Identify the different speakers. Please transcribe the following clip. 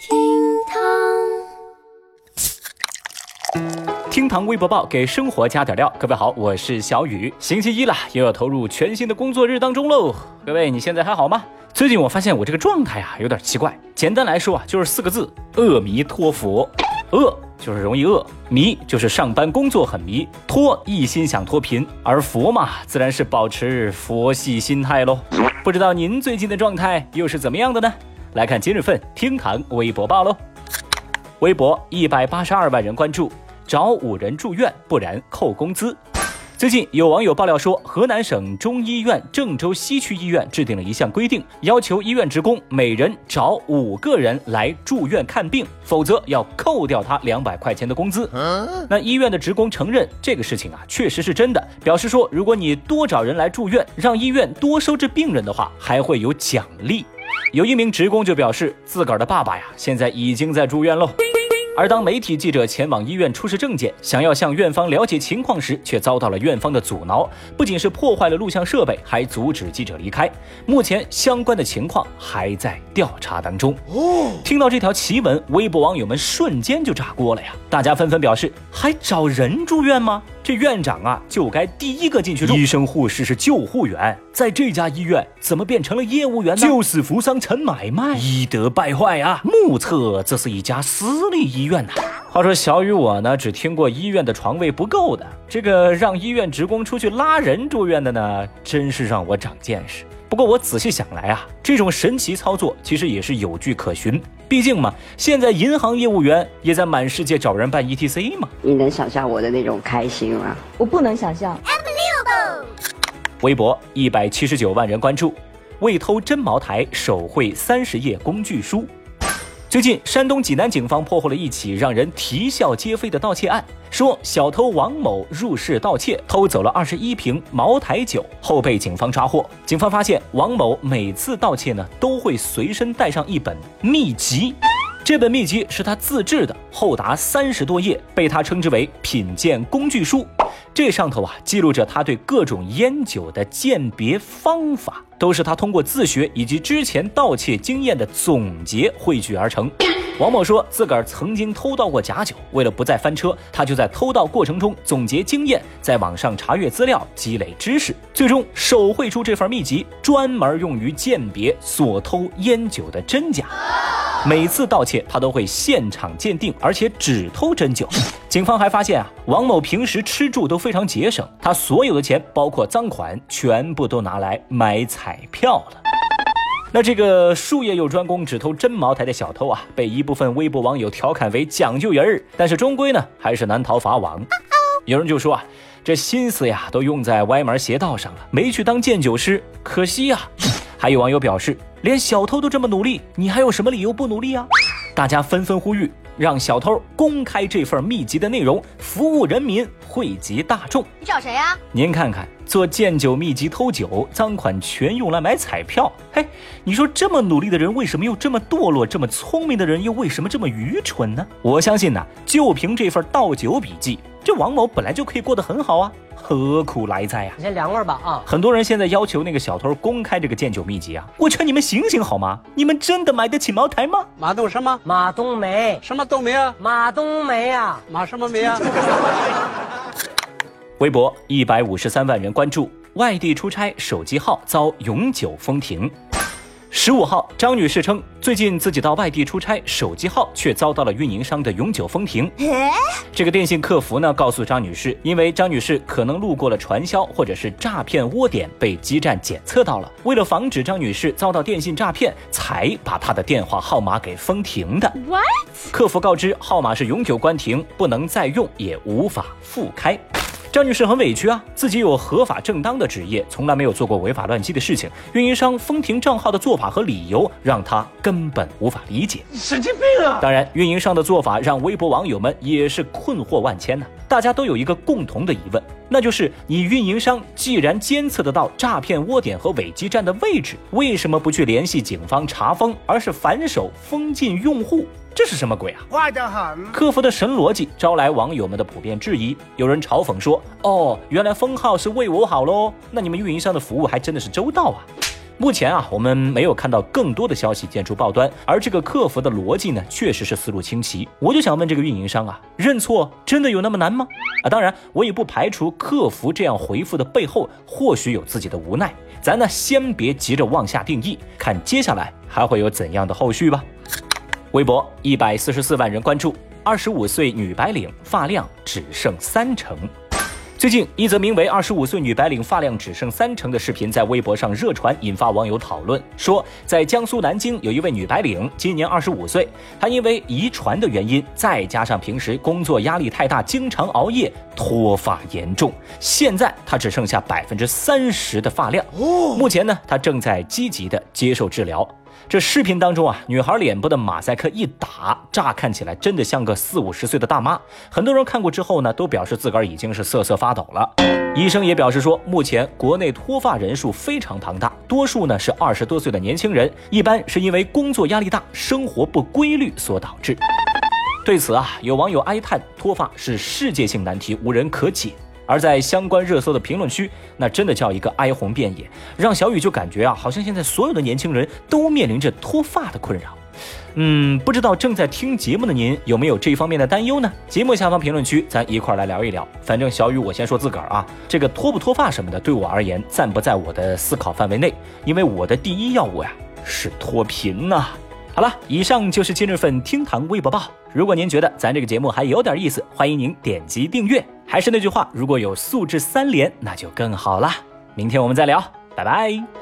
Speaker 1: 厅堂厅堂微博报给生活加点料。各位好，我是小雨。星期一了，又要投入全新的工作日当中喽。各位，你现在还好吗？最近我发现我这个状态啊有点奇怪。简单来说啊，就是四个字：阿弥陀佛。饿就是容易饿，迷就是上班工作很迷，脱一心想脱贫，而佛嘛，自然是保持佛系心态喽。不知道您最近的状态又是怎么样的呢？来看今日份厅堂微博报喽。微博一百八十二万人关注，找五人住院，不然扣工资。最近有网友爆料说，河南省中医院郑州西区医院制定了一项规定，要求医院职工每人找五个人来住院看病，否则要扣掉他两百块钱的工资。那医院的职工承认这个事情啊，确实是真的，表示说，如果你多找人来住院，让医院多收治病人的话，还会有奖励。有一名职工就表示，自个儿的爸爸呀，现在已经在住院喽。而当媒体记者前往医院出示证件，想要向院方了解情况时，却遭到了院方的阻挠，不仅是破坏了录像设备，还阻止记者离开。目前相关的情况还在调查当中。哦，听到这条奇闻，微博网友们瞬间就炸锅了呀！大家纷纷表示，还找人住院吗？这院长啊，就该第一个进去住。医生护士是救护员，在这家医院怎么变成了业务员呢？救死扶伤成买卖，医德败坏啊！目测这是一家私立医院呐。话说小雨我呢，只听过医院的床位不够的，这个让医院职工出去拉人住院的呢，真是让我长见识。不过我仔细想来啊，这种神奇操作其实也是有据可循。毕竟嘛，现在银行业务员也在满世界找人办 ETC 嘛。
Speaker 2: 你能想象我的那种开心吗？
Speaker 3: 我不能想象。
Speaker 1: 微博一百七十九万人关注，为偷真茅台手绘三十页工具书。最近，山东济南警方破获了一起让人啼笑皆非的盗窃案。说小偷王某入室盗窃，偷走了二十一瓶茅台酒，后被警方抓获。警方发现，王某每次盗窃呢，都会随身带上一本秘籍。这本秘籍是他自制的，厚达三十多页，被他称之为品鉴工具书。这上头啊，记录着他对各种烟酒的鉴别方法，都是他通过自学以及之前盗窃经验的总结汇聚而成。王某说自个儿曾经偷盗过假酒，为了不再翻车，他就在偷盗过程中总结经验，在网上查阅资料，积累知识，最终手绘出这份秘籍，专门用于鉴别所偷烟酒的真假。每次盗窃，他都会现场鉴定，而且只偷真酒。警方还发现啊，王某平时吃住都非常节省，他所有的钱，包括赃款，全部都拿来买彩票了。那这个术业有专攻、只偷真茅台的小偷啊，被一部分微博网友调侃为讲究人儿，但是终归呢，还是难逃法网。有人就说啊，这心思呀，都用在歪门邪道上了，没去当鉴酒师，可惜呀。还有网友表示，连小偷都这么努力，你还有什么理由不努力啊？大家纷纷呼吁，让小偷公开这份秘籍的内容，服务人民，惠及大众。
Speaker 4: 你找谁呀？
Speaker 1: 您看看，做鉴酒秘籍偷酒，赃款全用来买彩票。嘿，你说这么努力的人，为什么又这么堕落？这么聪明的人，又为什么这么愚蠢呢？我相信呐，就凭这份倒酒笔记，这王某本来就可以过得很好啊。何苦来哉呀？
Speaker 5: 你先凉快吧啊！
Speaker 1: 很多人现在要求那个小偷公开这个鉴酒秘籍啊！我劝你们醒醒好吗？你们真的买得起茅台吗？
Speaker 6: 马冬什么？
Speaker 5: 马冬梅？
Speaker 6: 什么冬梅啊？
Speaker 5: 马冬梅啊？
Speaker 6: 马什么梅啊？
Speaker 1: 微博一百五十三万人关注，外地出差手机号遭永久封停。十五号，张女士称，最近自己到外地出差，手机号却遭到了运营商的永久封停。这个电信客服呢，告诉张女士，因为张女士可能路过了传销或者是诈骗窝点，被基站检测到了。为了防止张女士遭到电信诈骗，才把她的电话号码给封停的。What？客服告知，号码是永久关停，不能再用，也无法复开。张女士很委屈啊，自己有合法正当的职业，从来没有做过违法乱纪的事情。运营商封停账号的做法和理由，让她根本无法理解。
Speaker 6: 神经病啊！
Speaker 1: 当然，运营商的做法让微博网友们也是困惑万千呢。大家都有一个共同的疑问，那就是你运营商既然监测得到诈骗窝点和伪基站的位置，为什么不去联系警方查封，而是反手封禁用户？这是什么鬼啊！
Speaker 6: 坏得很。
Speaker 1: 客服的神逻辑招来网友们的普遍质疑。有人嘲讽说：“哦，原来封号是为我好喽，那你们运营商的服务还真的是周到啊。”目前啊，我们没有看到更多的消息见出报端，而这个客服的逻辑呢，确实是思路清奇。我就想问这个运营商啊，认错真的有那么难吗？啊，当然，我也不排除客服这样回复的背后或许有自己的无奈。咱呢，先别急着妄下定义，看接下来还会有怎样的后续吧。微博一百四十四万人关注，二十五岁女白领发量只剩三成。最近，一则名为“二十五岁女白领发量只剩三成”的视频在微博上热传，引发网友讨论。说，在江苏南京有一位女白领，今年二十五岁，她因为遗传的原因，再加上平时工作压力太大，经常熬夜，脱发严重。现在她只剩下百分之三十的发量。目前呢，她正在积极的接受治疗。这视频当中啊，女孩脸部的马赛克一打，乍看起来真的像个四五十岁的大妈。很多人看过之后呢，都表示自个儿已经是瑟瑟发抖了。医生也表示说，目前国内脱发人数非常庞大，多数呢是二十多岁的年轻人，一般是因为工作压力大、生活不规律所导致。对此啊，有网友哀叹：脱发是世界性难题，无人可解。而在相关热搜的评论区，那真的叫一个哀鸿遍野，让小雨就感觉啊，好像现在所有的年轻人都面临着脱发的困扰。嗯，不知道正在听节目的您有没有这方面的担忧呢？节目下方评论区，咱一块儿来聊一聊。反正小雨，我先说自个儿啊，这个脱不脱发什么的，对我而言暂不在我的思考范围内，因为我的第一要务呀是脱贫呐。好了，以上就是今日份厅堂微博报。如果您觉得咱这个节目还有点意思，欢迎您点击订阅。还是那句话，如果有素质三连，那就更好了。明天我们再聊，拜拜。